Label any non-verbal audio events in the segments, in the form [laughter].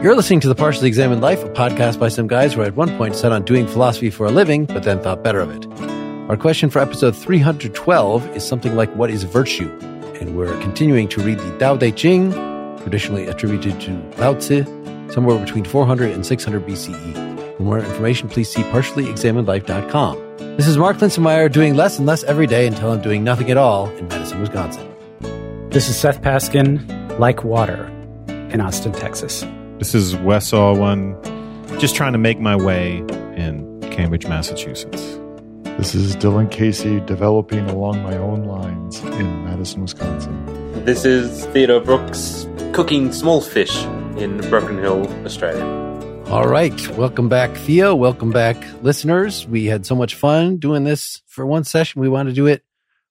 You're listening to the Partially Examined Life, a podcast by some guys who at one point set on doing philosophy for a living, but then thought better of it. Our question for episode 312 is something like What is virtue? And we're continuing to read the Tao Te Ching, traditionally attributed to Lao Tzu, somewhere between 400 and 600 BCE. For more information, please see partiallyexaminedlife.com. This is Mark Linsenmayer doing less and less every day until I'm doing nothing at all in Madison, Wisconsin. This is Seth Paskin, like water, in Austin, Texas. This is Wes Alwan, just trying to make my way in Cambridge, Massachusetts. This is Dylan Casey developing along my own lines in Madison, Wisconsin. This is Theodore Brooks cooking small fish in Broken Hill, Australia. All right. Welcome back, Theo. Welcome back, listeners. We had so much fun doing this for one session. We want to do it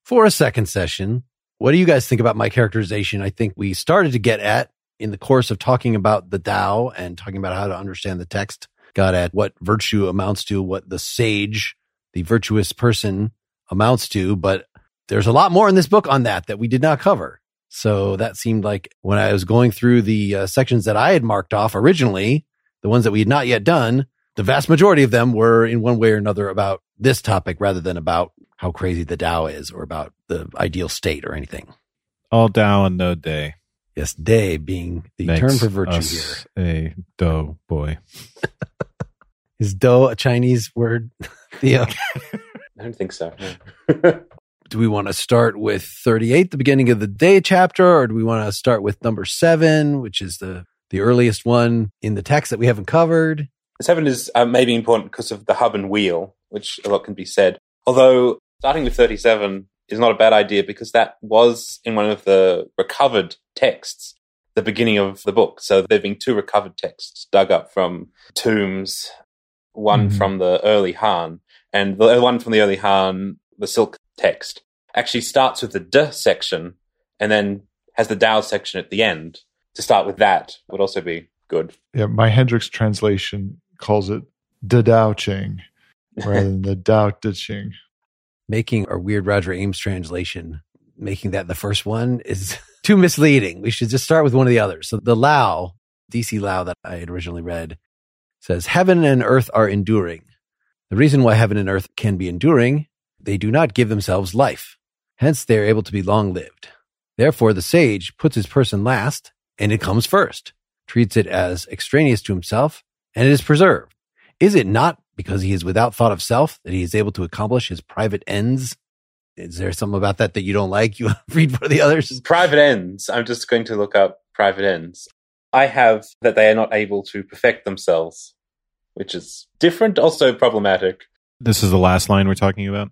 for a second session. What do you guys think about my characterization? I think we started to get at in the course of talking about the Tao and talking about how to understand the text, got at what virtue amounts to, what the sage, the virtuous person amounts to. But there's a lot more in this book on that that we did not cover. So that seemed like when I was going through the uh, sections that I had marked off originally, the ones that we had not yet done, the vast majority of them were in one way or another about this topic rather than about how crazy the Tao is or about the ideal state or anything. All Tao and no day. Yes, day being the Makes term for virtue us here. A dough boy. [laughs] Is dough a Chinese word? [laughs] Theo, I don't think so. no. [laughs] do we want to start with 38, the beginning of the day chapter, or do we want to start with number seven, which is the, the earliest one in the text that we haven't covered? Seven is uh, maybe important because of the hub and wheel, which a lot can be said. Although starting with 37 is not a bad idea because that was in one of the recovered texts, the beginning of the book. So there have been two recovered texts dug up from tombs, one Mhm. from the early Han, and the one from the early Han, the Silk text, actually starts with the D section and then has the Dao section at the end. To start with that would also be good. Yeah, my Henricks translation calls it the Dao Ching rather than the Dao De Ching. Making our weird Roger Ames translation, making that the first one is [laughs] too misleading. We should just start with one of the others. So the Lau, DC Lau that I had originally read says, Heaven and earth are enduring. The reason why heaven and earth can be enduring, they do not give themselves life. Hence, they are able to be long lived. Therefore, the sage puts his person last and it comes first, treats it as extraneous to himself, and it is preserved. Is it not because he is without thought of self that he is able to accomplish his private ends? Is there something about that that you don't like? [laughs] You read for the others? private ends. I'm just going to look up private ends. I have that they are not able to perfect themselves, which is different, also problematic. This is the last line we're talking about.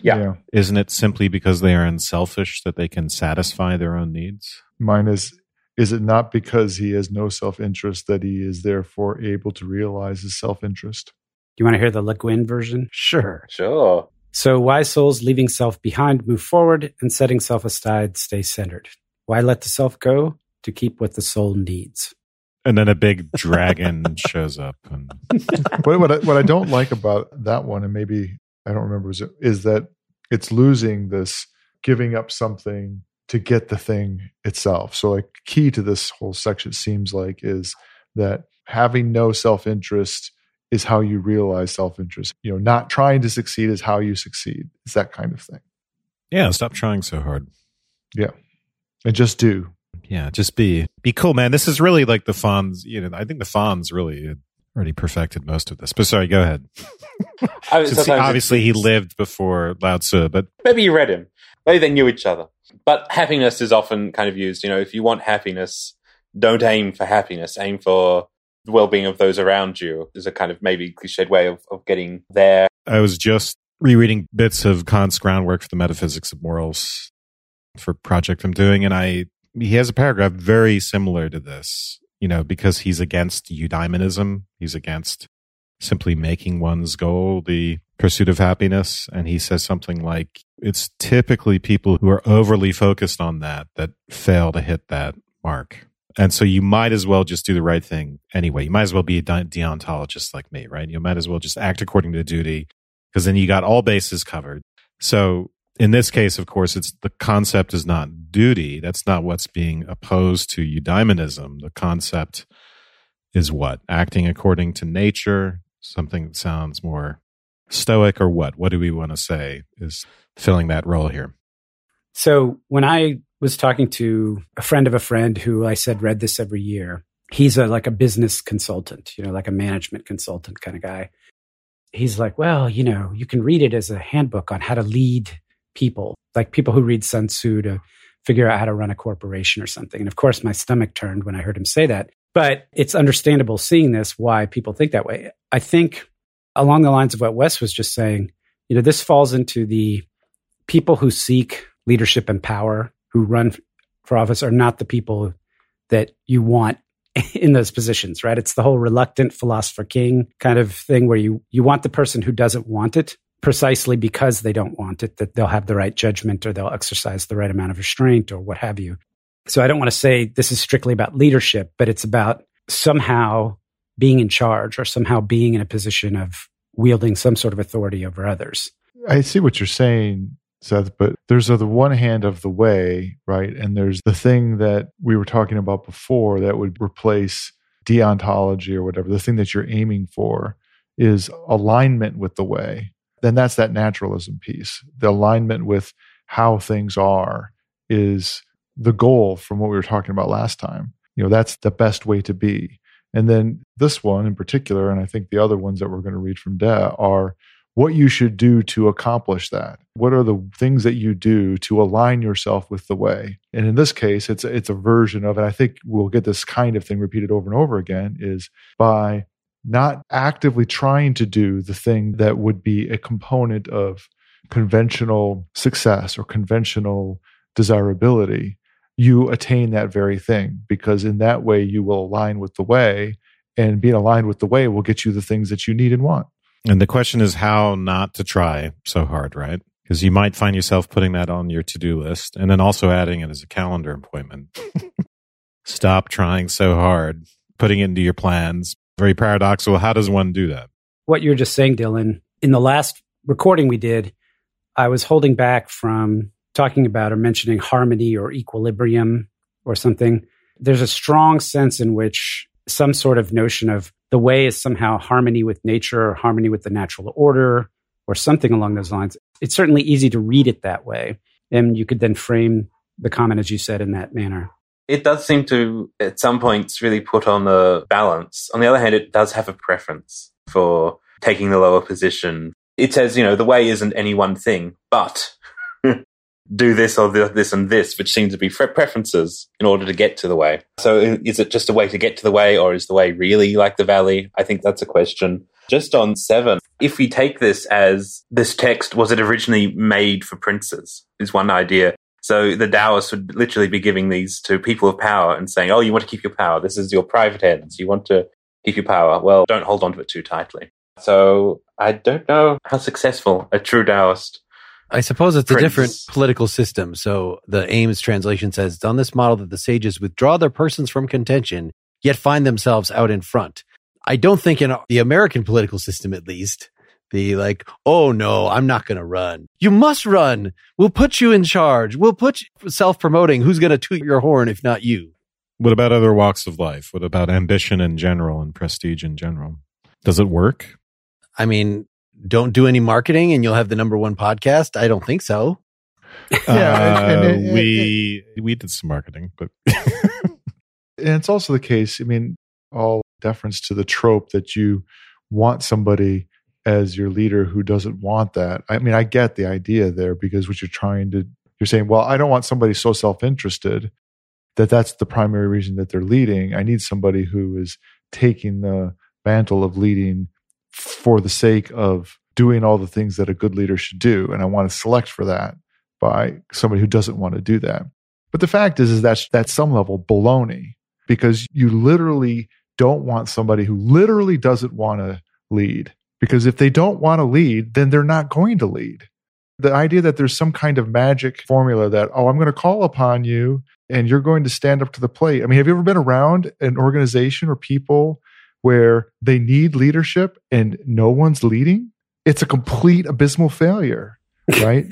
Yeah. Isn't it simply because they are unselfish that they can satisfy their own needs? Mine is is it not because he has no self interest that he is therefore able to realize his self interest? Do you want to hear the Le Guin version? Sure. Sure. So, why souls leaving self behind move forward and setting self aside stay centered. Why let the self go? To keep what the soul needs. And then a big dragon [laughs] shows up. And [laughs] what, what, I, what I don't like about that one, and maybe I don't remember, is, is that it's losing this giving up something to get the thing itself. So, like, key to this whole section seems like is that having no self interest is how you realize self interest. You know, not trying to succeed is how you succeed. It's that kind of thing. yeah, stop trying so hard. Yeah. And just do. Yeah, just be be cool, man. This is really like the Fonz. You know, I think the Fonz really already perfected most of this. But sorry, go ahead. [laughs] I mean, Since obviously, he lived before Lao Tzu, but Maybe you read him. Maybe they knew each other. But happiness is often kind of used. You know, if you want happiness, don't aim for happiness. Aim for the well-being of those around you. Is a kind of maybe cliched way of, of getting there. I was just rereading bits of Kant's groundwork for the metaphysics of morals for project I'm doing, and I he has a paragraph very similar to this. You know, because he's against eudaimonism, he's against simply making one's goal the pursuit of happiness, and he says something like, "It's typically people who are overly focused on that that fail to hit that mark." And so you might as well just do the right thing anyway. You might as well be a deontologist like me, right? You might as well just act according to duty because then you got all bases covered. So in this case, of course, it's the concept is not duty. That's not what's being opposed to eudaimonism. The concept is what? Acting according to nature, something that sounds more stoic or what? What do we want to say is filling that role here? So when I was talking to a friend of a friend who I said read this every year, he's a like a business consultant, you know, like a management consultant kind of guy. He's like, well, you know, you can read it as a handbook on how to lead people, like people who read Sun Tzu to figure out how to run a corporation or something. And of course, my stomach turned when I heard him say that. But it's understandable seeing this why people think that way. I think along the lines of what Wes was just saying, you know, this falls into the people who seek leadership and power who run for office are not the people that you want [laughs] in those positions, right? It's the whole reluctant philosopher king kind of thing where you you want the person who doesn't want it precisely because they don't want it, that they'll have the right judgment or they'll exercise the right amount of restraint or what have you. So I don't want to say this is strictly about leadership, but it's about somehow being in charge or somehow being in a position of wielding some sort of authority over others. I see what you're saying, Seth, but there's the one hand of the way, right? And there's the thing that we were talking about before that would replace deontology or whatever. The thing that you're aiming for is alignment with the way then that's that naturalism piece. The alignment with how things are is the goal from what we were talking about last time. You know, that's the best way to be. And then this one in particular, and I think the other ones that we're going to read from De are what you should do to accomplish that. What are the things that you do to align yourself with the way? And in this case, it's it's a version of, and I think we'll get this kind of thing repeated over and over again, is by not actively trying to do the thing that would be a component of conventional success or conventional desirability, you attain that very thing because in that way you will align with the way, and being aligned with the way will get you the things that you need and want. And the question is how not to try so hard, right? Because you might find yourself putting that on your to do list and then also adding it as a calendar appointment. [laughs] Stop trying so hard, putting it into your plans, very paradoxical. How does one do that? What you were just saying, Dylan, in the last recording we did, I was holding back from talking about or mentioning harmony or equilibrium or something. There's a strong sense in which some sort of notion of the way is somehow harmony with nature or harmony with the natural order or something along those lines. It's certainly easy to read it that way. And you could then frame the comment, as you said, in that manner. It does seem to, at some points, really put on a balance. On the other hand, it does have a preference for taking the lower position. It says, you know, the way isn't any one thing, but [laughs] do this or this and this, which seem to be preferences in order to get to the way. So is it just a way to get to the way, or is the way really like the valley? I think that's a question. Just on seven, if we take this as this text, was it originally made for princes? Is one idea. So the Taoists would literally be giving these to people of power and saying, "Oh, you want to keep your power. This is your private ends. You want to keep your power. Well, don't hold on to it too tightly." So I don't know how successful a true Taoist. I suppose it's prince. a different political system. So the Ames translation says it's on this model that the sages withdraw their persons from contention, yet find themselves out in front. I don't think in the American political system, at least, the like, oh no, I'm not going to run. You must run. We'll put you in charge. We'll put self promoting. Who's going to toot your horn if not you? What about other walks of life? What about ambition in general and prestige in general? Does it work? I mean, don't do any marketing and you'll have the number one podcast. I don't think so. [laughs] yeah, uh, we we did some marketing, but [laughs] and it's also the case. I mean, all deference to the trope that you want somebody as your leader who doesn't want that. I mean, I get the idea there because what you're trying to, you're saying, well, I don't want somebody so self interested that that's the primary reason that they're leading. I need somebody who is taking the mantle of leading for the sake of doing all the things that a good leader should do. And I want to select for that by somebody who doesn't want to do that. But the fact is, is that's at some level baloney because you literally don't want somebody who literally doesn't want to lead. Because if they don't want to lead, then they're not going to lead. The idea that there's some kind of magic formula that, oh, I'm going to call upon you and you're going to stand up to the plate. I mean, have you ever been around an organization or people where they need leadership and no one's leading? It's a complete abysmal failure, [laughs] right?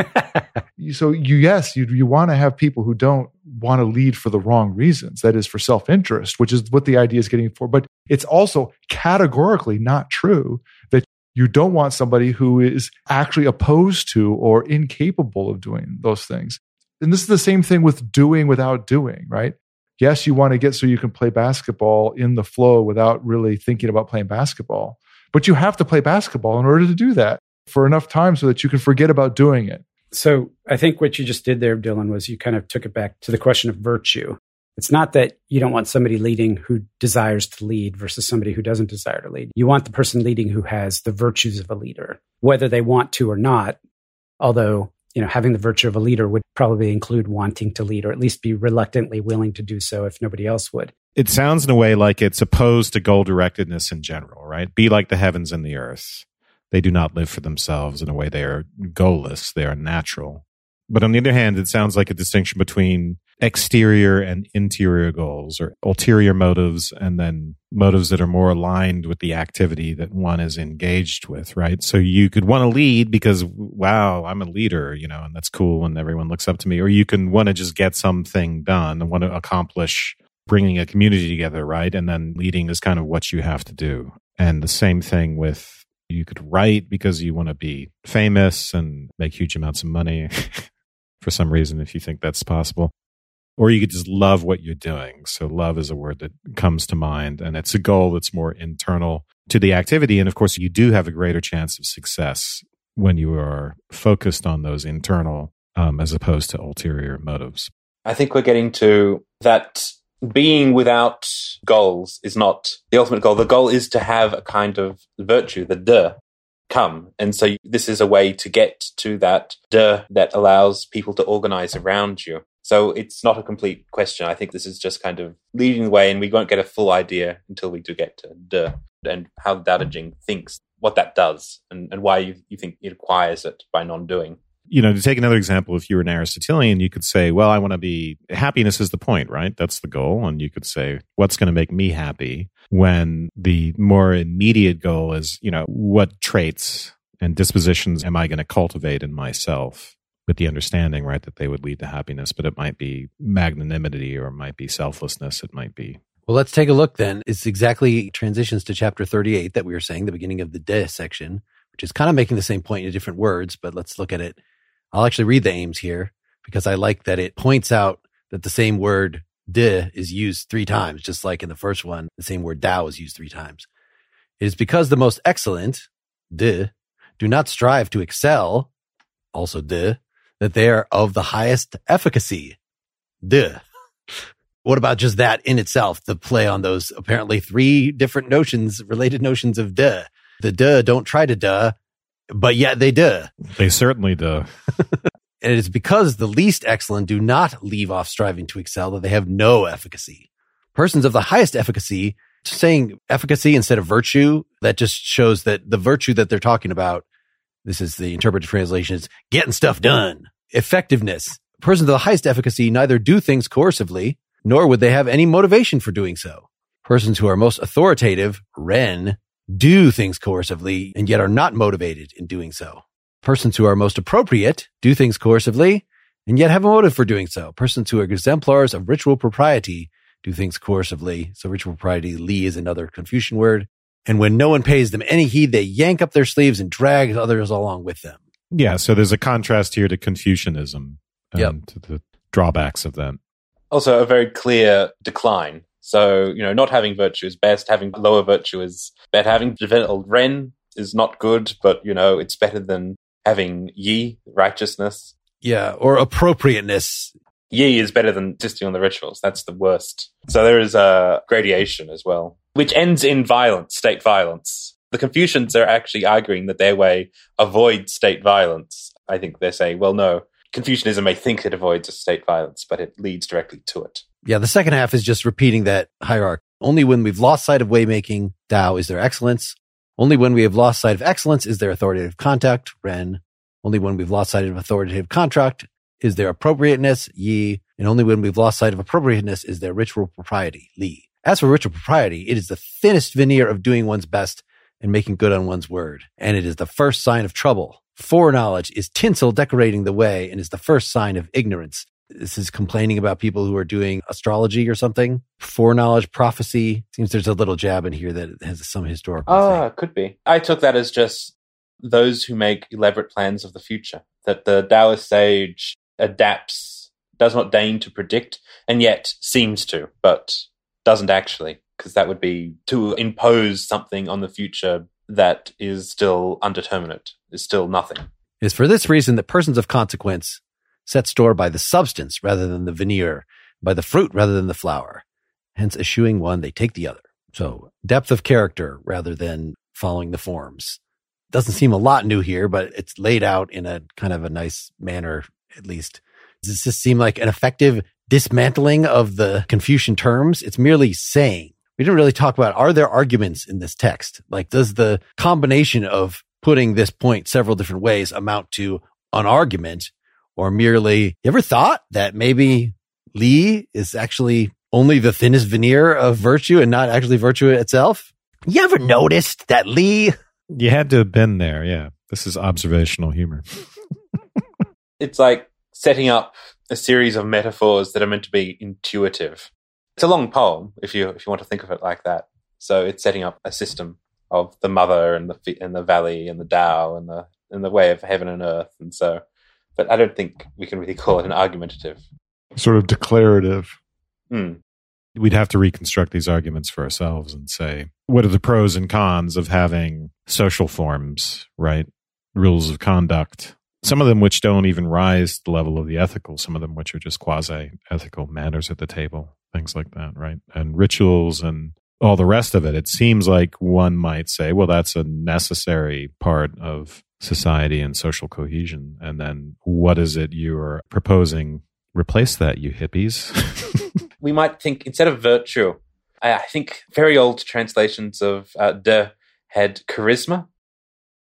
[laughs] so you yes, you you want to have people who don't want to lead for the wrong reasons. That is for self-interest, which is what the idea is getting for. But it's also categorically not true that you don't want somebody who is actually opposed to or incapable of doing those things. And this is the same thing with doing without doing, right? Yes, you want to get so you can play basketball in the flow without really thinking about playing basketball. But you have to play basketball in order to do that for enough time so that you can forget about doing it. So I think what you just did there, Dylan, was you kind of took it back to the question of virtue. It's not that you don't want somebody leading who desires to lead versus somebody who doesn't desire to lead. You want the person leading who has the virtues of a leader, whether they want to or not. Although, you know, having the virtue of a leader would probably include wanting to lead or at least be reluctantly willing to do so if nobody else would. It sounds in a way like it's opposed to goal directedness in general, right? Be like the heavens and the earth. They do not live for themselves in a way they are goalless, they are natural. But on the other hand, it sounds like a distinction between exterior and interior goals or ulterior motives and then motives that are more aligned with the activity that one is engaged with, right? So you could want to lead because, wow, I'm a leader, you know, and that's cool and everyone looks up to me. Or you can want to just get something done and want to accomplish bringing a community together, right? And then leading is kind of what you have to do. And the same thing with you could write because you want to be famous and make huge amounts of money [laughs] for some reason, if you think that's possible or you could just love what you're doing. So love is a word that comes to mind and it's a goal that's more internal to the activity. And of course, you do have a greater chance of success when you are focused on those internal um, as opposed to ulterior motives. I think we're getting to that being without goals is not the ultimate goal. The goal is to have a kind of virtue, the de, come. And so this is a way to get to that de that allows people to organize around you. So it's not a complete question. I think this is just kind of leading the way, and we won't get a full idea until we do get to de and how Dao Jing thinks, what that does, and, and why you, you think it acquires it by non doing. You know, to take another example, if you were an Aristotelian, you could say, well, I want to be happiness is the point, right? That's the goal. And you could say, what's going to make me happy? When the more immediate goal is, you know, what traits and dispositions am I going to cultivate in myself? With the understanding, right, that they would lead to happiness, but it might be magnanimity or it might be selflessness. It might be. Well, let's take a look then. It's exactly transitions to chapter 38 that we were saying, the beginning of the de section, which is kind of making the same point in different words, but let's look at it. I'll actually read the Ames here because I like that it points out that the same word de is used three times, just like in the first one, the same word Dao is used three times. It is because the most excellent, de, do not strive to excel, also de, that they are of the highest efficacy. Duh. What about just that in itself? The play on those apparently three different notions, related notions of duh. The duh don't try to duh, but yet they duh. They certainly do. [laughs] and it is because the least excellent do not leave off striving to excel that they have no efficacy. Persons of the highest efficacy, saying efficacy instead of virtue, that just shows that the virtue that they're talking about, this is the interpretive translation, is getting stuff done effectiveness. Persons of the highest efficacy neither do things coercively, nor would they have any motivation for doing so. Persons who are most authoritative, Ren, do things coercively and yet are not motivated in doing so. Persons who are most appropriate do things coercively and yet have a motive for doing so. Persons who are exemplars of ritual propriety do things coercively. So ritual propriety, Li is another Confucian word. And when no one pays them any heed, they yank up their sleeves and drag others along with them. Yeah, so there's a contrast here to Confucianism and yep. to the drawbacks of that. Also, a very clear decline. So, you know, not having virtue is best, having lower virtue is better. Having developed Ren is not good, but, you know, it's better than having Yi, righteousness. Yeah, or appropriateness. Yi is better than insisting on the rituals. That's the worst. So there is a gradation as well, which ends in violence, state violence The Confucians are actually arguing that their way avoids state violence. I think they're saying, well, no, Confucianism may think it avoids state violence, but it leads directly to it. Yeah, the second half is just repeating that hierarchy. Only when we've lost sight of waymaking, Tao, is there excellence. Only when we have lost sight of excellence is there authoritative contact, Ren. Only when we've lost sight of authoritative contract is there appropriateness, Yi. And only when we've lost sight of appropriateness is there ritual propriety, Li. As for ritual propriety, it is the thinnest veneer of doing one's best and making good on one's word. And it is the first sign of trouble. Foreknowledge is tinsel decorating the way and is the first sign of ignorance. This is complaining about people who are doing astrology or something. Foreknowledge, prophecy. Seems there's a little jab in here that has some historical. Ah, it could be. I took that as just those who make elaborate plans of the future. That the Taoist sage adapts, does not deign to predict, and yet seems to, but doesn't actually, because that would be to impose something on the future that is still undeterminate, is still nothing. It is for this reason that persons of consequence set store by the substance rather than the veneer, by the fruit rather than the flower. Hence, eschewing one, they take the other. So, depth of character rather than following the forms. Doesn't seem a lot new here, but it's laid out in a kind of a nice manner, at least. Does this seem like an effective dismantling of the Confucian terms? It's merely saying. We didn't really talk about are there arguments in this text? Like, does the combination of putting this point several different ways amount to an argument or merely, you ever thought that maybe Li is actually only the thinnest veneer of virtue and not actually virtue itself? You ever noticed that Lee? You had to have been there. Yeah. This is observational humor. [laughs] It's like setting up a series of metaphors that are meant to be intuitive. It's a long poem if you if you want to think of it like that. So it's setting up a system of the mother and the and the valley and the Tao and the and the way of heaven and earth and so but I don't think we can really call it an argumentative. Sort of declarative. Hmm. We'd have to reconstruct these arguments for ourselves and say, what are the pros and cons of having social forms, right? Rules of conduct. Some of them which don't even rise to the level of the ethical, some of them which are just quasi ethical manners at the table, things like that, right? And rituals and all the rest of it. It seems like one might say, well, that's a necessary part of society and social cohesion. And then what is it you are proposing? Replace that, you hippies. [laughs] we might think instead of virtue, I, think very old translations of uh, de had charisma.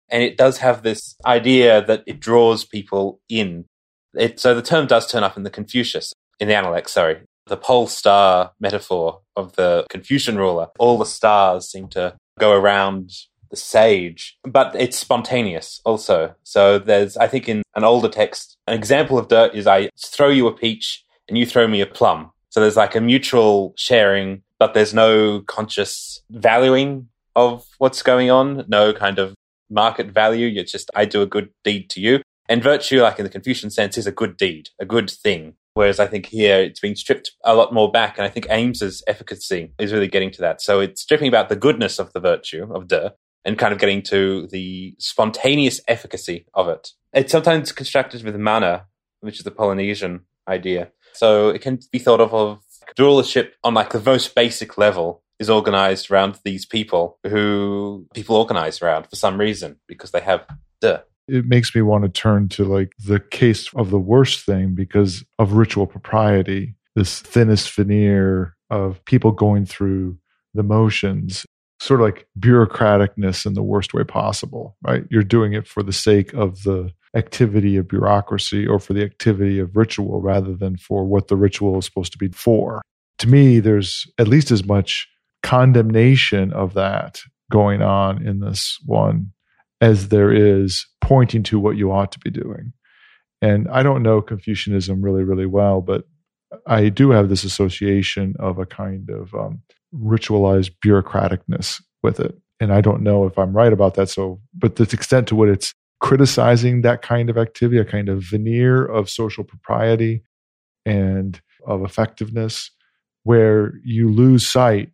And it does have this idea that it draws people in. It, so the term does turn up in the Confucius, in the Analects, sorry. The pole star metaphor of the Confucian ruler. All the stars seem to go around the sage, but it's spontaneous also. So there's, I think, in an older text, an example of dirt is I throw you a peach and you throw me a plum. So there's like a mutual sharing, but there's no conscious valuing of what's going on, no kind of market value. It's just, I do a good deed to you. And virtue, like in the Confucian sense, is a good deed, a good thing. Whereas I think here it's being stripped a lot more back. And I think Ames's efficacy is really getting to that. So it's stripping about the goodness of the virtue of de and kind of getting to the spontaneous efficacy of it. It's sometimes constructed with mana, which is the Polynesian idea. So it can be thought of of rulership on like the most basic level is organized around these people who people organize around for some reason because they have de. It makes me want to turn to like the case of the worst thing because of ritual propriety, this thinnest veneer of people going through the motions sort of like bureaucraticness in the worst way possible, right? You're doing it for the sake of the activity of bureaucracy or for the activity of ritual rather than for what the ritual is supposed to be for. To me, there's at least as much condemnation of that going on in this one as there is pointing to what you ought to be doing. And I don't know Confucianism really, really well, but I do have this association of a kind of um, ritualized bureaucraticness with it. And I don't know if I'm right about that. So, but the extent to what it's criticizing that kind of activity, a kind of veneer of social propriety and of effectiveness, where you lose sight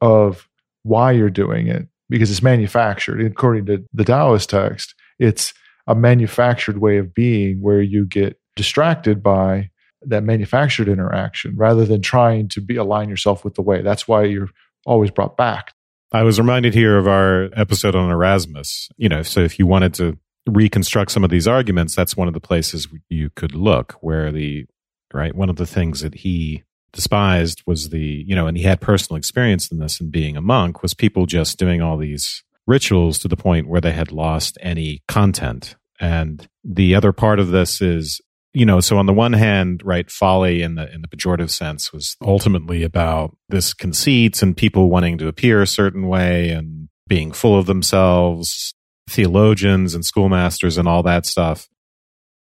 of why you're doing it because it's manufactured. According to the Taoist text, it's a manufactured way of being where you get distracted by that manufactured interaction rather than trying to be align yourself with the way. That's why you're always brought back. I was reminded here of our episode on Erasmus. You know, so if you wanted to reconstruct some of these arguments, that's one of the places you could look where the, right, one of the things that he despised was the, you know, and he had personal experience in this and being a monk was people just doing all these rituals to the point where they had lost any content. And the other part of this is, you know, so on the one hand, right, folly in the in the pejorative sense was ultimately about this conceits and people wanting to appear a certain way and being full of themselves, theologians and schoolmasters and all that stuff.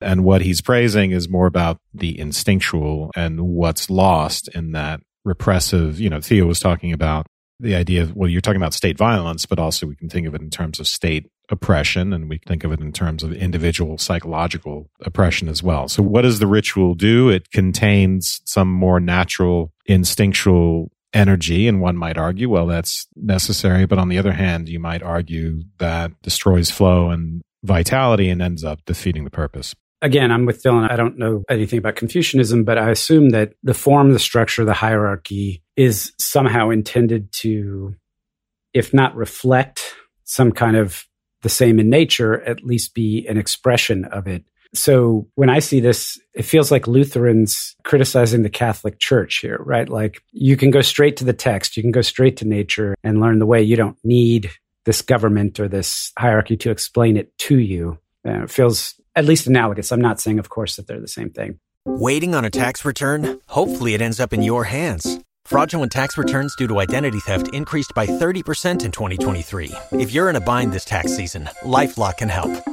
And what he's praising is more about the instinctual and what's lost in that repressive, you know, Theo was talking about the idea of, well, you're talking about state violence, but also we can think of it in terms of state oppression and we can think of it in terms of individual psychological oppression as well. So what does the ritual do? It contains some more natural instinctual energy and one might argue well that's necessary but on the other hand you might argue that destroys flow and vitality and ends up defeating the purpose again, I'm with Dylan. I don't know anything about Confucianism, but I assume that the form, the structure, the hierarchy is somehow intended to, if not reflect some kind of the same in nature, at least be an expression of it. So when I see this, it feels like Lutherans criticizing the Catholic Church here, right? Like you can go straight to the text, you can go straight to nature and learn the way. You don't need this government or this hierarchy to explain it to you. And it feels at least analogous. I'm not saying, of course, that they're the same thing. Waiting on a tax return? Hopefully, it ends up in your hands. Fraudulent tax returns due to identity theft increased by 30% in 2023. If you're in a bind this tax season, LifeLock can help.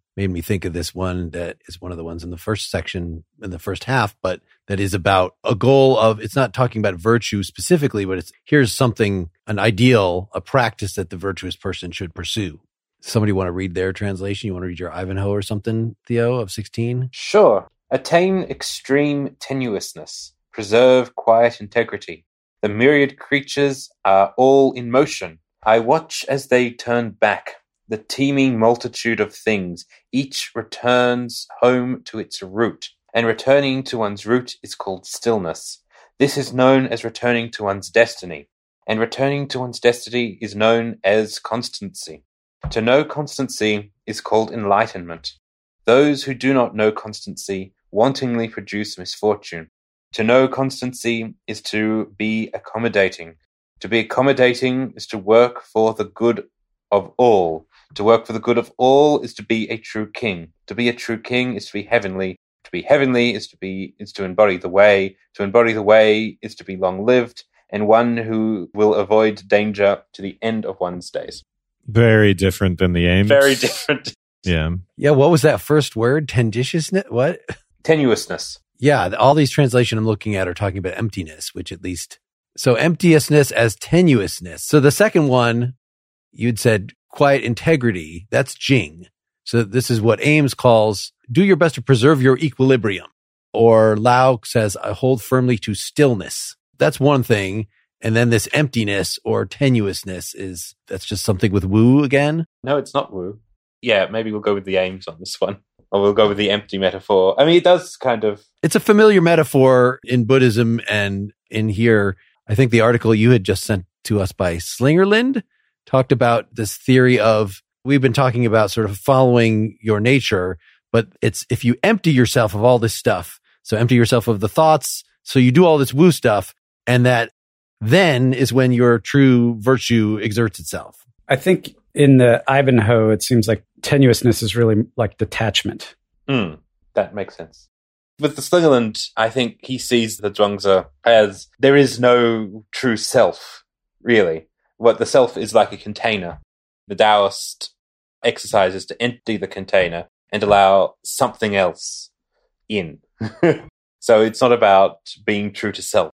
made me think of this one that is one of the ones in the first section in the first half, but that is about a goal of, it's not talking about virtue specifically, but it's here's something, an ideal, a practice that the virtuous person should pursue. Somebody want to read their translation? You want to read your Ivanhoe or something, Theo, of 16? Sure. Attain extreme tenuousness. Preserve quiet integrity. The myriad creatures are all in motion. I watch as they turn back. The teeming multitude of things, each returns home to its root, and returning to one's root is called stillness. This is known as returning to one's destiny, and returning to one's destiny is known as constancy. To know constancy is called enlightenment. Those who do not know constancy wantingly produce misfortune. To know constancy is to be accommodating. To be accommodating is to work for the good of all. To work for the good of all is to be a true king. To be a true king is to be heavenly. To be heavenly is to be is to embody the way. To embody the way is to be long lived and one who will avoid danger to the end of one's days. Very different than the aim. Very different. Yeah. Yeah. What was that first word? Tenditiousness? What? Tenuousness. Yeah. All these translation I'm looking at are talking about emptiness, which at least, so emptiousness as tenuousness. So the second one, you'd said quiet integrity. That's Jing. So this is what Ames calls do your best to preserve your equilibrium. Or Lau says, I hold firmly to stillness. That's one thing. And then this emptiness or tenuousness is that's just something with woo again. No, it's not woo. Yeah, maybe we'll go with the Ames on this one. Or we'll go with the empty metaphor. I mean, it does kind of. It's a familiar metaphor in Buddhism and in here. I think the article you had just sent to us by Slingerland talked about this theory of we've been talking about sort of following your nature, but it's if you empty yourself of all this stuff, so empty yourself of the thoughts, so you do all this woo stuff, and that then is when your true virtue exerts itself. I think in the Ivanhoe, it seems like tenuousness is really like detachment. Mm, that makes sense. With the Slingerland, I think he sees the Zhuangzi as there is no true self, really. What the self is like a container. The Taoist exercises to empty the container and allow something else in. [laughs] so it's not about being true to self.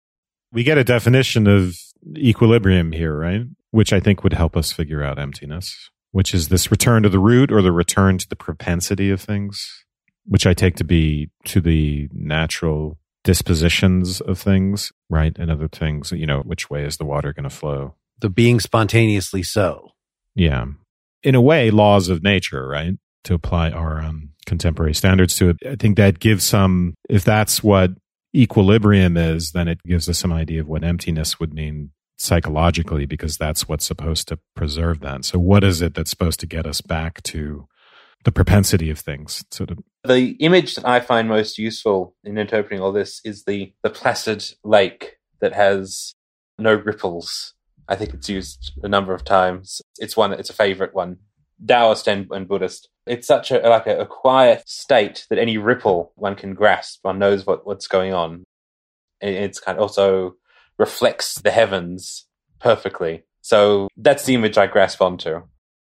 We get a definition of equilibrium here, right? Which I think would help us figure out emptiness, which is this return to the root or the return to the propensity of things. which I take to be to the natural dispositions of things, right? And other things, you know, which way is the water going to flow? The being spontaneously so. Yeah. In a way, laws of nature, right? To apply our um, contemporary standards to it. I think that gives some, if that's what equilibrium is, then it gives us some idea of what emptiness would mean psychologically, because that's what's supposed to preserve that. So, what is it that's supposed to get us back to the propensity of things? Sort of. The image that I find most useful in interpreting all this is the, the placid lake that has no ripples. I think it's used a number of times. It's one. It's a favorite one. Taoist and, and Buddhist. It's such a like a, a, quiet state that any ripple one can grasp. One knows what, what's going on. it's kind of also reflects the heavens perfectly. So that's the image I grasp onto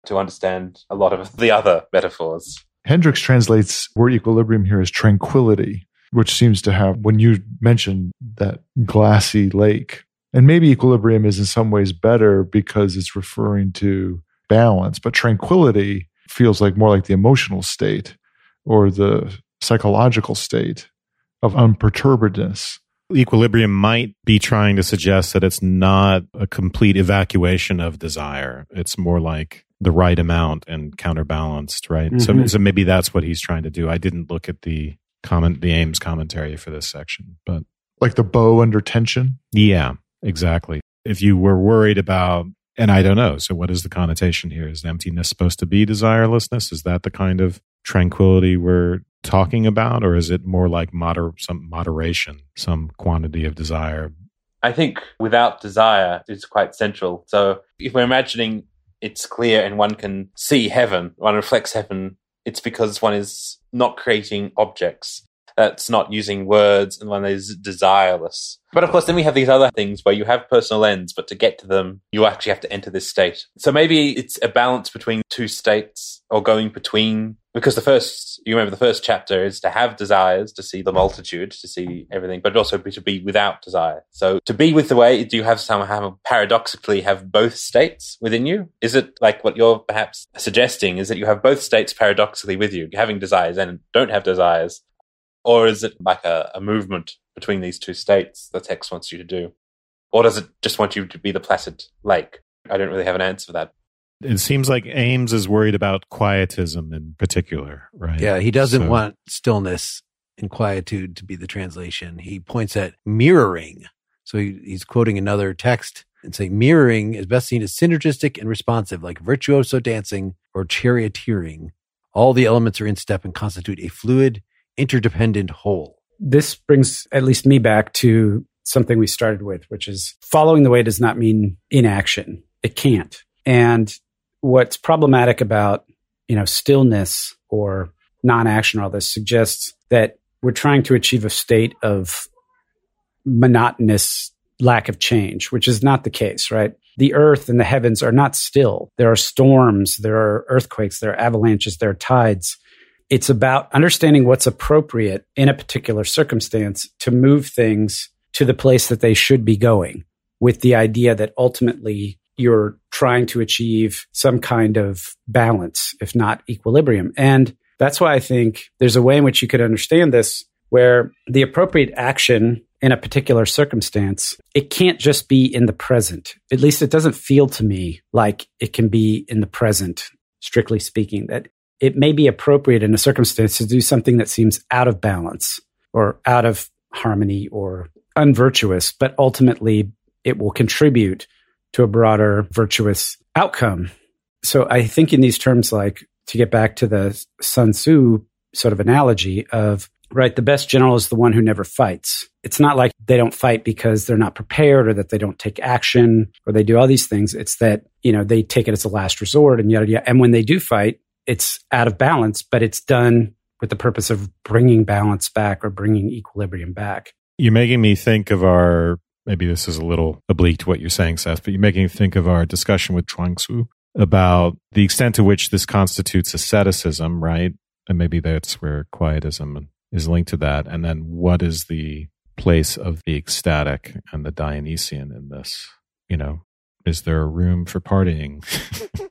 to understand a lot of the other metaphors. Henricks translates word equilibrium here as tranquility, which seems to have, when you mentioned that glassy lake, and maybe equilibrium is in some ways better because it's referring to balance, but tranquility feels like more like the emotional state or the psychological state of unperturbedness equilibrium might be trying to suggest that it's not a complete evacuation of desire. It's more like the right amount and counterbalanced, right? Mm-hmm. So, so maybe that's what he's trying to do. I didn't look at the comment, the Ames commentary for this section, but like the bow under tension. Yeah, exactly. If you were worried about, and I don't know, so what is the connotation here? Is emptiness supposed to be desirelessness? Is that the kind of tranquility we're talking about, or is it more like moder- some moderation, some quantity of desire? I think without desire, it's quite central. So if we're imagining it's clear and one can see heaven, one reflects heaven, it's because one is not creating objects. That's not using words and one is desireless. But of course, then we have these other things where you have personal ends, but to get to them, you actually have to enter this state. So maybe it's a balance between two states or going between because the first you remember the first chapter is to have desires to see the multitude to see everything but also to be without desire so to be with the way do you have somehow paradoxically have both states within you is it like what you're perhaps suggesting is that you have both states paradoxically with you having desires and don't have desires or is it like a, a movement between these two states that text wants you to do or does it just want you to be the placid lake i don't really have an answer for that it seems like Ames is worried about quietism in particular, right? Yeah, he doesn't so. want stillness and quietude to be the translation. He points at mirroring. So he, he's quoting another text and saying mirroring is best seen as synergistic and responsive, like virtuoso dancing or charioteering. All the elements are in step and constitute a fluid, interdependent whole. This brings at least me back to something we started with, which is following the way does not mean inaction. It can't. And what's problematic about you know stillness or non-action or all this suggests that we're trying to achieve a state of monotonous lack of change, which is not the case, right? The earth and the heavens are not still. There are storms, there are earthquakes, there are avalanches, there are tides. It's about understanding what's appropriate in a particular circumstance to move things to the place that they should be going with the idea that ultimately you're trying to achieve some kind of balance, if not equilibrium. And that's why I think there's a way in which you could understand this where the appropriate action in a particular circumstance, it can't just be in the present. At least it doesn't feel to me like it can be in the present, strictly speaking, that it may be appropriate in a circumstance to do something that seems out of balance or out of harmony or unvirtuous, but ultimately it will contribute to a broader virtuous outcome. So I think in these terms, like to get back to the Sun Tzu sort of analogy of, right, the best general is the one who never fights. It's not like they don't fight because they're not prepared or that they don't take action or they do all these things. It's that, you know, they take it as a last resort and yada, yada. And when they do fight, it's out of balance, but it's done with the purpose of bringing balance back or bringing equilibrium back. You're making me think of our maybe this is a little oblique to what you're saying, Seth, but you're making me think of our discussion with Chuang Tzu about the extent to which this constitutes asceticism, right? And maybe that's where quietism is linked to that. And then what is the place of the ecstatic and the Dionysian in this? You know, is there a room for partying [laughs]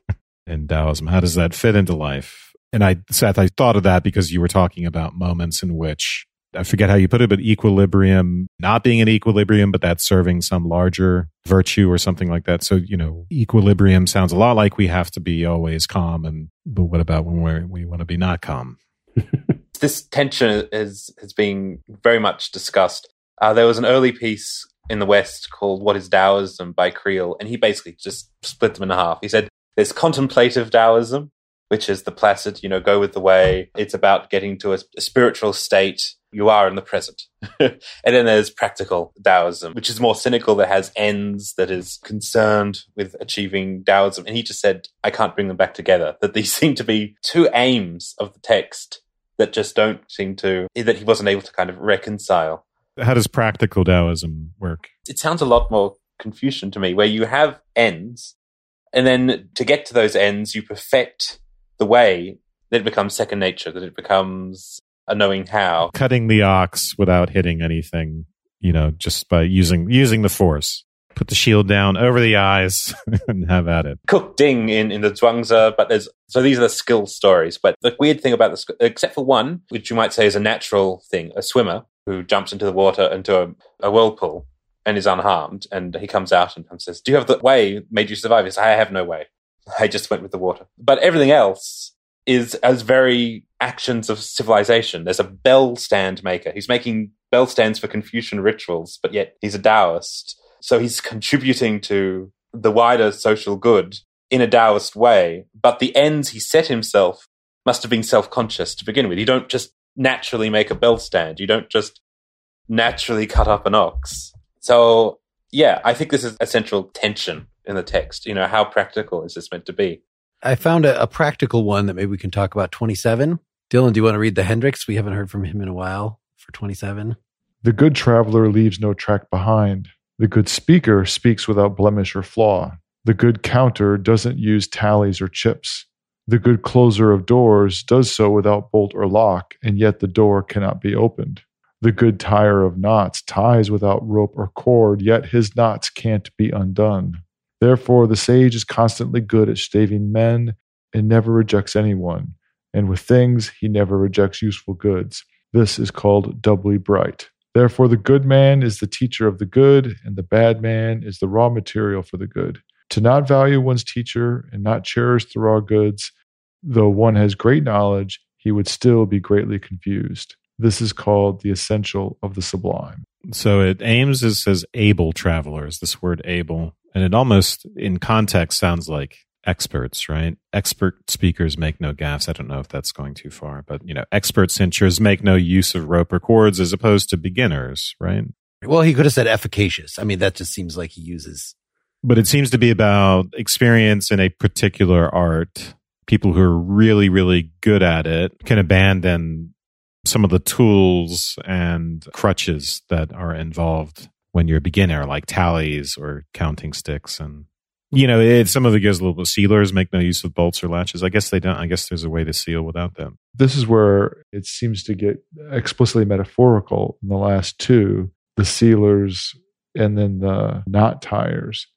in Taoism? How does that fit into life? And I, Seth, I thought of that because you were talking about moments in which I forget how you put it, but equilibrium, not being in equilibrium, but that's serving some larger virtue or something like that. So, you know, equilibrium sounds a lot like we have to be always calm. And, but what about when we we want to be not calm? [laughs] this tension is, is being very much discussed. Uh, there was an early piece in the West called What is Taoism by Creel, and he basically just split them in half. He said there's contemplative Taoism, which is the placid, you know, go with the way. It's about getting to a, a spiritual state you are in the present. [laughs] and then there's practical Taoism, which is more cynical, that has ends, that is concerned with achieving Taoism. And he just said, I can't bring them back together. That these [laughs] seem to be two aims of the text that just don't seem to, that he wasn't able to kind of reconcile. How does practical Taoism work? It sounds a lot more Confucian to me, where you have ends, and then to get to those ends, you perfect the way that it becomes second nature, that it becomes a knowing how. Cutting the ox without hitting anything, you know, just by using using the force. Put the shield down over the eyes [laughs] and have at it. Cook Ding in, in the Zhuangzi, but there's so these are the skill stories. But the weird thing about this, except for one, which you might say is a natural thing, a swimmer who jumps into the water into a, a whirlpool and is unharmed, and he comes out and, and says, "Do you have the way made you survive?" He says, "I have no way. I just went with the water." But everything else is as very actions of civilization. There's a bell stand maker. He's making bell stands for Confucian rituals, but yet he's a Taoist. So he's contributing to the wider social good in a Taoist way. But the ends he set himself must have been self conscious to begin with. You don't just naturally make a bell stand, you don't just naturally cut up an ox. So, yeah, I think this is a central tension in the text. You know, how practical is this meant to be? I found a, a, practical one that maybe we can talk about 27. Dylan, do you want to read the Henricks? We haven't heard from him in a while for 27. The good traveler leaves no track behind. The good speaker speaks without blemish or flaw. The good counter doesn't use tallies or chips. The good closer of doors does so without bolt or lock, and yet the door cannot be opened. The good tire of knots ties without rope or cord, yet his knots can't be undone. Therefore, the sage is constantly good at staving men and never rejects anyone. And with things, he never rejects useful goods. This is called doubly bright. Therefore, the good man is the teacher of the good, and the bad man is the raw material for the good. To not value one's teacher and not cherish the raw goods, though one has great knowledge, he would still be greatly confused. This is called the essential of the sublime. So it Ames as says able travelers, this word able. And it almost, in context, sounds like experts, right? Expert speakers make no gaffes. I don't know if that's going too far, but you know, expert cinchers make no use of rope or cords as opposed to beginners, right? Well, he could have said efficacious. I mean, that just seems like he uses. But it seems to be about experience in a particular art. People who are really, really good at it can abandon some of the tools and crutches that are involved when you're a beginner, like tallies or counting sticks. And, you know, it, some of it goes a little bit. Sealers make no use of bolts or latches. I guess they don't. I guess there's a way to seal without them. This is where it seems to get explicitly metaphorical in the last two the sealers and then the knot tires.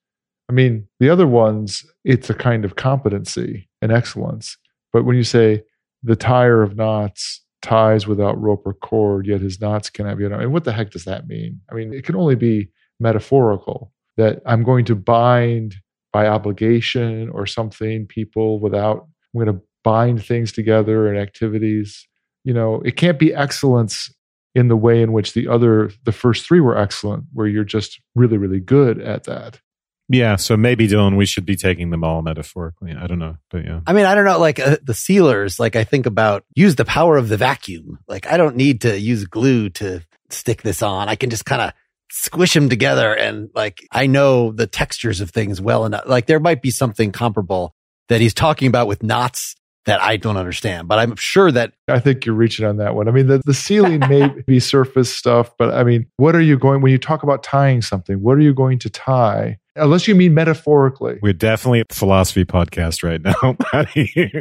I mean, the other ones, it's a kind of competency and excellence. But when you say the tire of knots ties without rope or cord, yet his knots cannot be. undone. And what the heck does that mean? I mean, it can only be metaphorical that I'm going to bind by obligation or something people without, I'm going to bind things together and activities. You know, it can't be excellence in the way in which the other, the first three were excellent, where you're just really, really good at that. Yeah, so maybe Dylan, we should be taking them all metaphorically. I don't know, but yeah. I mean, I don't know. Like uh, the sealers, like I think about use the power of the vacuum. Like I don't need to use glue to stick this on. I can just kind of squish them together, and like I know the textures of things well enough. Like there might be something comparable that he's talking about with knots that I don't understand, but I'm sure that I think you're reaching on that one. I mean, the, the sealing may [laughs] be surface stuff, but I mean, what are you going when you talk about tying something? What are you going to tie? Unless you mean metaphorically. We're definitely a philosophy podcast right now.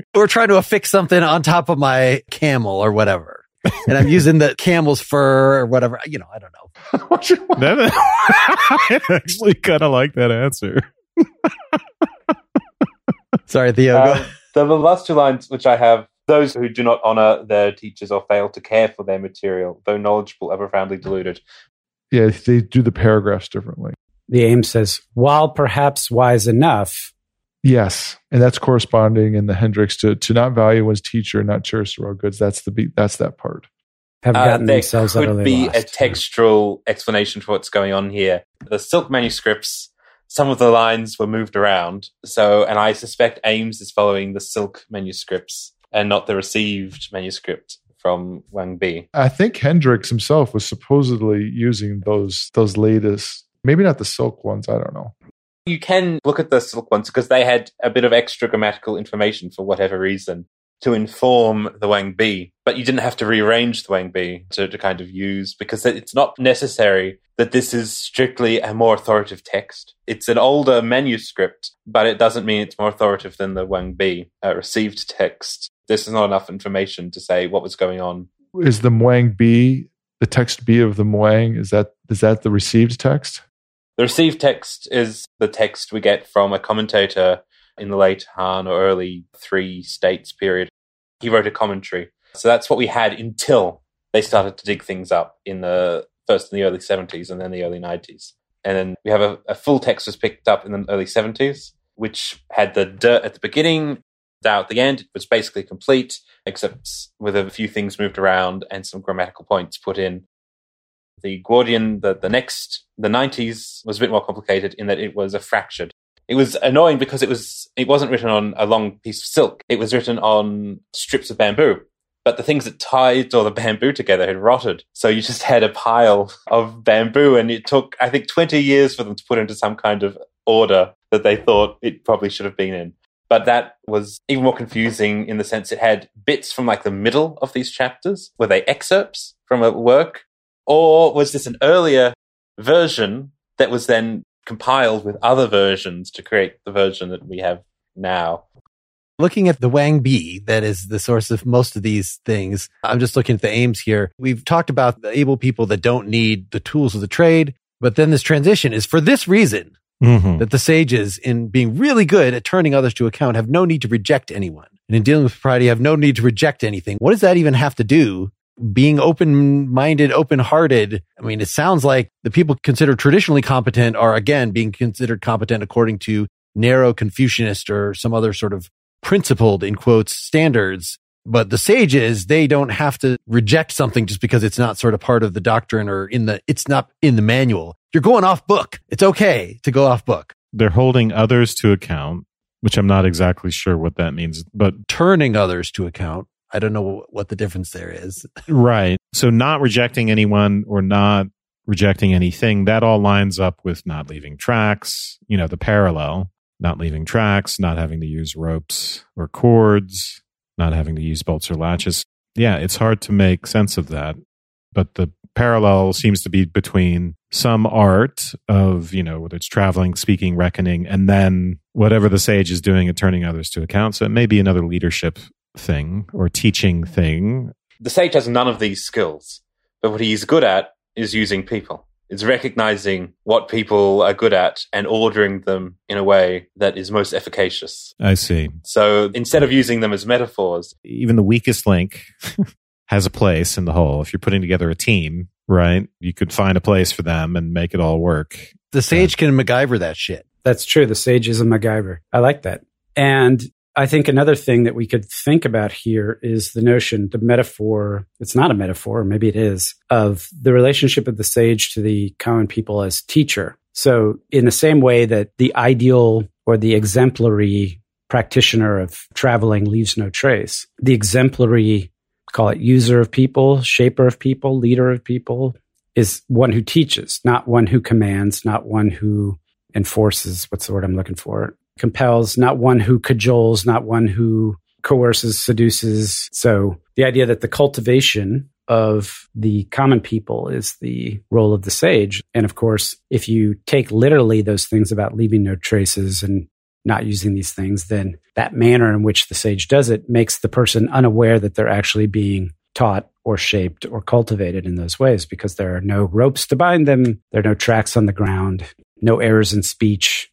[laughs] We're trying to affix something on top of my camel or whatever. and I'm using the camel's fur or whatever. You know, I don't know. [laughs] [laughs] I actually kind of like that answer. Sorry, Theo. Uh, the last two lines, which I have Those who do not honor their teachers or fail to care for their material, though knowledgeable, are profoundly deluded. Yeah, they do the paragraphs differently. The aim says, while perhaps wise enough, Yes, and that's corresponding in the Henricks to to not value one's teacher, not cherish the raw goods. That's the be- that's that part. have Uh, gotten there themselves could utterly be lost. a textual explanation for what's going on here. The silk manuscripts, some of the lines were moved around. So, and I suspect Ames is following the silk manuscripts and not the received manuscript from Wang Bi. I think Henricks himself was supposedly using those those latest, maybe not the silk ones. I don't know. You can look at the silk ones because they had a bit of extra grammatical information for whatever reason to inform the Wang Bi, but you didn't have to rearrange the Wang Bi to, to kind of use because it's not necessary that this is strictly a more authoritative text. It's an older manuscript, but it doesn't mean it's more authoritative than the Wang Bi uh, received text. This is not enough information to say what was going on. Is the Muang B the text B of the Muang? Is that is that the received text? The received text is the text we get from a commentator in the late Han or early Three States period. He wrote a commentary. So that's what we had until they started to dig things up in the first in the early 70s and then the early 90s. And then we have a, a full text was picked up in the early 70s, which had the dirt at the beginning, Dao at the end. It was basically complete, except with a few things moved around and some grammatical points put in the Guodian, the, the next, the 90s was a bit more complicated in that it was a fractured. It was annoying because it was it wasn't written on a long piece of silk. It was written on strips of bamboo. But the things that tied all the bamboo together had rotted. So you just had a pile of bamboo and it took, I think, 20 years for them to put into some kind of order that they thought it probably should have been in. But that was even more confusing in the sense it had bits from like the middle of these chapters. Were they excerpts from a work? Or was this an earlier version that was then compiled with other versions to create the version that we have now? Looking at the Wang Bi, that is the source of most of these things. I'm just looking at the Ames here. We've talked about the able people that don't need the tools of the trade, but then this transition is for this reason Mhm. that the sages, in being really good at turning others to account, have no need to reject anyone. And in dealing with propriety, have no need to reject anything. What does that even have to do? Being open minded, open hearted. I mean, it sounds like the people considered traditionally competent are again being considered competent according to narrow Confucianist or some other sort of principled, in quotes, standards. But the sages, they don't have to reject something just because it's not sort of part of the doctrine or in the, it's not in the manual. You're going off book. It's okay to go off book. They're holding others to account, which I'm not exactly sure what that means, but Turning others to account. I don't know what the difference there is. [laughs] right. So not rejecting anyone or not rejecting anything, that all lines up with not leaving tracks, you know, the parallel, not leaving tracks, not having to use ropes or cords, not having to use bolts or latches. Yeah, it's hard to make sense of that. But the parallel seems to be between some art of, you know, whether it's traveling, speaking, reckoning, and then whatever the sage is doing at turning others to account. So it may be another leadership thing or teaching thing. The sage has none of these skills, but what he's good at is using people. It's recognizing what people are good at and ordering them in a way that is most efficacious. I see. So instead of using them as metaphors, Even the weakest link [laughs] has a place in the whole. If you're putting together a team, right, you could find a place for them and make it all work. The sage can MacGyver that shit. That's true. The sage is a MacGyver. I like that. And I think another thing that we could think about here is the notion, the metaphor, it's not a metaphor, maybe it is, of the relationship of the sage to the common people as teacher. So, in the same way that the ideal or the exemplary practitioner of traveling leaves no trace, the exemplary, call it user of people, shaper of people, leader of people, is one who teaches, not one who commands, not one who enforces. What's the word I'm looking for? Compels, not one who cajoles, not one who coerces, seduces. So the idea that the cultivation of the common people is the role of the sage. And of course, if you take literally those things about leaving no traces and not using these things, then that manner in which the sage does it makes the person unaware that they're actually being taught or shaped or cultivated in those ways because there are no ropes to bind them. There are no tracks on the ground, no errors in speech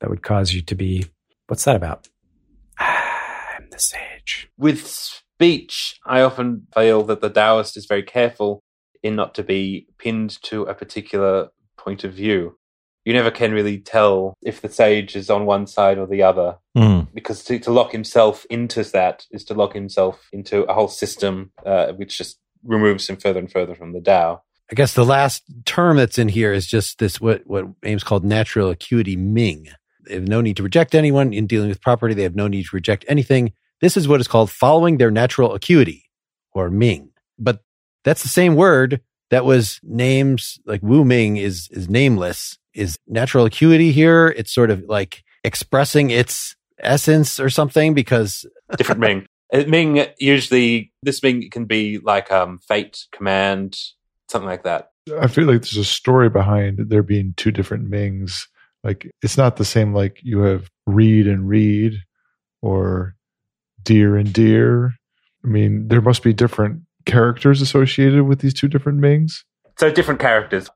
that would cause you to be, what's that about? [sighs] I'm the sage. with speech, I often feel that the Taoist is very careful in not to be pinned to a particular point of view. You never can really tell if the sage is on one side or the other, Mm. because to, to lock himself into that is to lock himself into a whole system uh, which just removes him further and further from the Tao. I guess the last term that's in here is just this what what Ames called natural acuity Ming. They have no need to reject anyone in dealing with property. They have no need to reject anything. This is what is called following their natural acuity or Ming. But that's the same word that was names like Wu Ming is is nameless. Is natural acuity here? It's sort of like expressing its essence or something because [laughs] Different Ming. Uh, Ming usually this Ming can be like um, fate, command, something like that. I feel like there's a story behind there being two different Mings. Like it's not the same. Like you have read and read, or deer and deer. I mean, there must be different characters associated with these two different Mings. So different characters.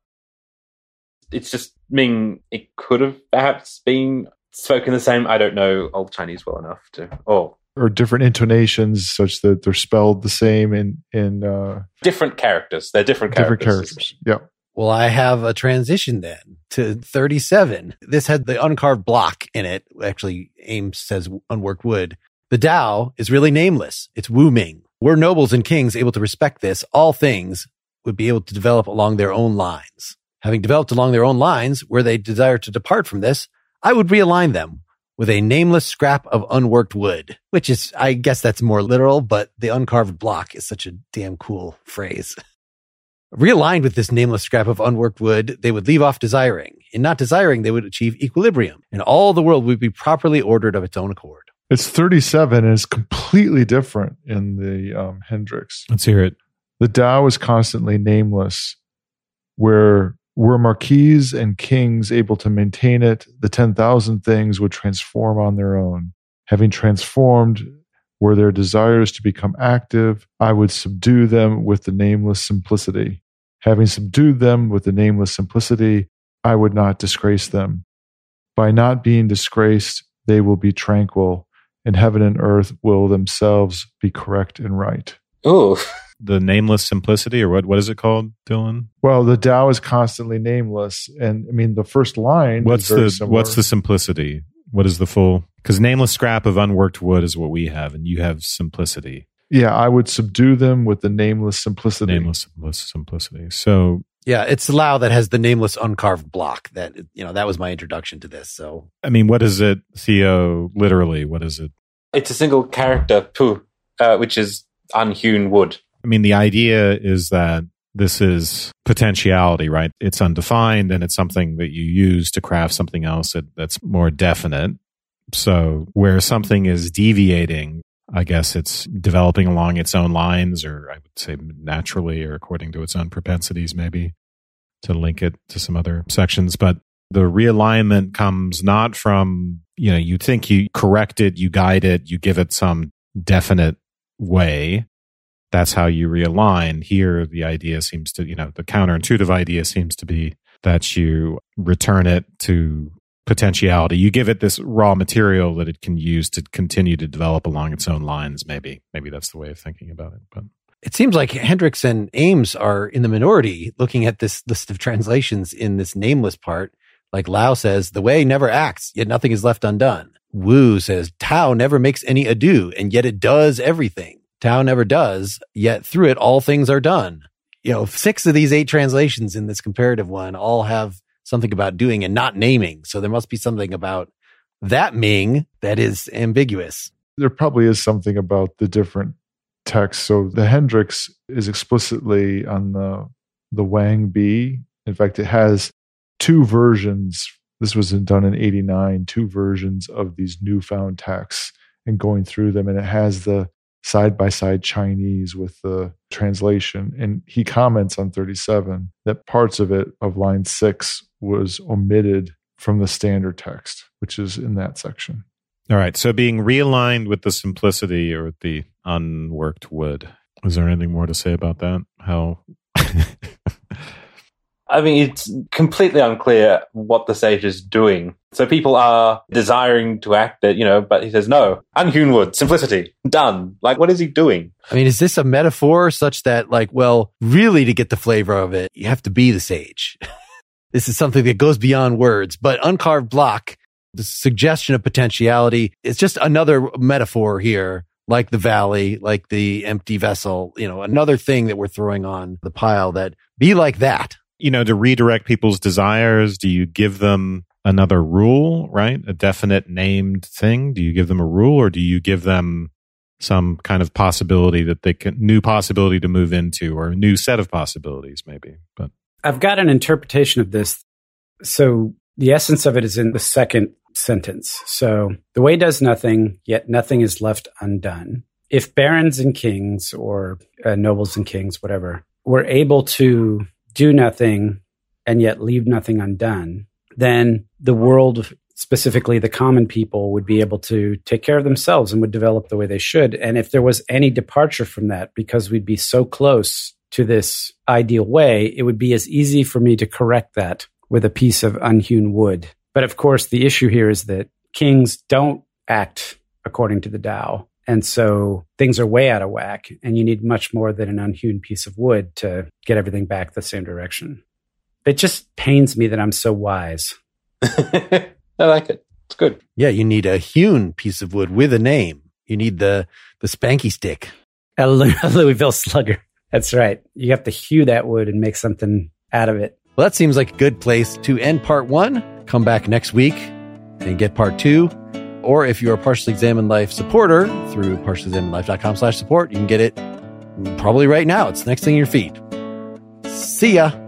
It's just Ming. It could have perhaps been spoken the same. I don't know old Chinese well enough to. Oh, or different intonations such that they're spelled the same in in uh, different characters. They're different characters. different characters. Yeah. Well, I have a transition then to 37. This had the uncarved block in it. Actually, Ames says unworked wood. The Tao is really nameless. It's Wu Ming. Were nobles and kings able to respect this, all things would be able to develop along their own lines. Having developed along their own lines, where they desire to depart from this, I would realign them with a nameless scrap of unworked wood, which is, I guess that's more literal, but the uncarved block is such a damn cool phrase. [laughs] Realigned with this nameless scrap of unworked wood, they would leave off desiring. In not desiring, they would achieve equilibrium, and all the world would be properly ordered of its own accord. It's 37 and it's completely different in the um, Henricks. Let's hear it. The Tao is constantly nameless, where were marquises and kings able to maintain it, the 10,000 things would transform on their own. Having transformed, were their desires to become active, I would subdue them with the nameless simplicity. Having subdued them with the nameless simplicity, I would not disgrace them. By not being disgraced, they will be tranquil, and heaven and earth will themselves be correct and right. Oh, The nameless simplicity, or what? What is it called, Dylan? Well, the Tao is constantly nameless, and I mean the first line. What's is very the similar. what's the simplicity? What is the full? Because nameless scrap of unworked wood is what we have, and you have simplicity. Yeah, I would subdue them with the nameless simplicity. Nameless simplicity. So, Yeah, it's Lau that has the nameless uncarved block. That you know, that was my introduction to this. So I mean, what is it, Theo? Literally, what is it? it's a single character, Pu, uh, which is unhewn wood. I mean, the idea is that this is potentiality, right? It's undefined and it's something that you use to craft something else that, that's more definite. So where something is deviating, I guess it's developing along its own lines, or I would say naturally or according to its own propensities, maybe to link it to some other sections. But the realignment comes not from, you know, you think you correct it, you guide it, you give it some definite way that's how you realign. Here, the idea seems to, you know, the counterintuitive idea seems to be that you return it to potentiality. You give it this raw material that it can use to continue to develop along its own lines. Maybe, maybe that's the way of thinking about it. But it seems like Henricks and Ames are in the minority looking at this list of translations in this nameless part. Like Lau says, the way never acts, yet nothing is left undone. Wu says, Tao never makes any ado, and yet it does everything. Tao never does, yet through it all things are done. You know, six of these eight translations in this comparative one all have something about doing and not naming. So there must be something about that Ming that is ambiguous. There probably is something about the different texts. So the Henricks is explicitly on the the Wang Bi. In fact, it has two versions. This was done in '89. Two versions of these newfound texts and going through them, and it has the side by side Chinese with the translation. And he comments on 37 that parts of it, of line six, was omitted from the standard text, which is in that section. all right. So being realigned with the simplicity or the unworked wood. Is there anything more to say about that? How? [laughs] I mean, it's completely unclear what the sage is doing. So people are desiring to act it, you know, but he says, no, unhewn wood, simplicity, done. Like, what is he doing? I mean, is this a metaphor such that, like, well, really to get the flavor of it, you have to be the sage? [laughs] this is something that goes beyond words, but uncarved block, the suggestion of potentiality, it's just another metaphor here, like the valley, like the empty vessel, you know, another thing that we're throwing on the pile that be like that. You know, to redirect people's desires, do you give them another rule, right? A definite named thing? Do you give them a rule or do you give them some kind of possibility that they can, new possibility to move into or a new set of possibilities maybe? But I've got an interpretation of this. So the essence of it is in the second sentence. So the way does nothing, yet nothing is left undone. If barons and kings or uh, nobles and kings, whatever, were able to do nothing and yet leave nothing undone, then the world, specifically the common people, would be able to take care of themselves and would develop the way they should. And if there was any departure from that, because we'd be so close to this ideal way, it would be as easy for me to correct that with a piece of unhewn wood. But of course, the issue here is that kings don't act according to the Tao. And so things are way out of whack, and you need much more than an unhewn piece of wood to get everything back the same direction. It just pains me that I'm so wise. [laughs] I like it. It's good. Yeah, you need a hewn piece of wood with a name. You need the the spanky stick. A Louisville slugger. That's right. You have to hew that wood and make something out of it. Well, that seems like a good place to end part one. Come back next week and get part two. Or if you're a Partially Examined Life supporter through partiallyexaminedlife.com slash support, you can get it probably right now. It's next thing in your feed. See ya.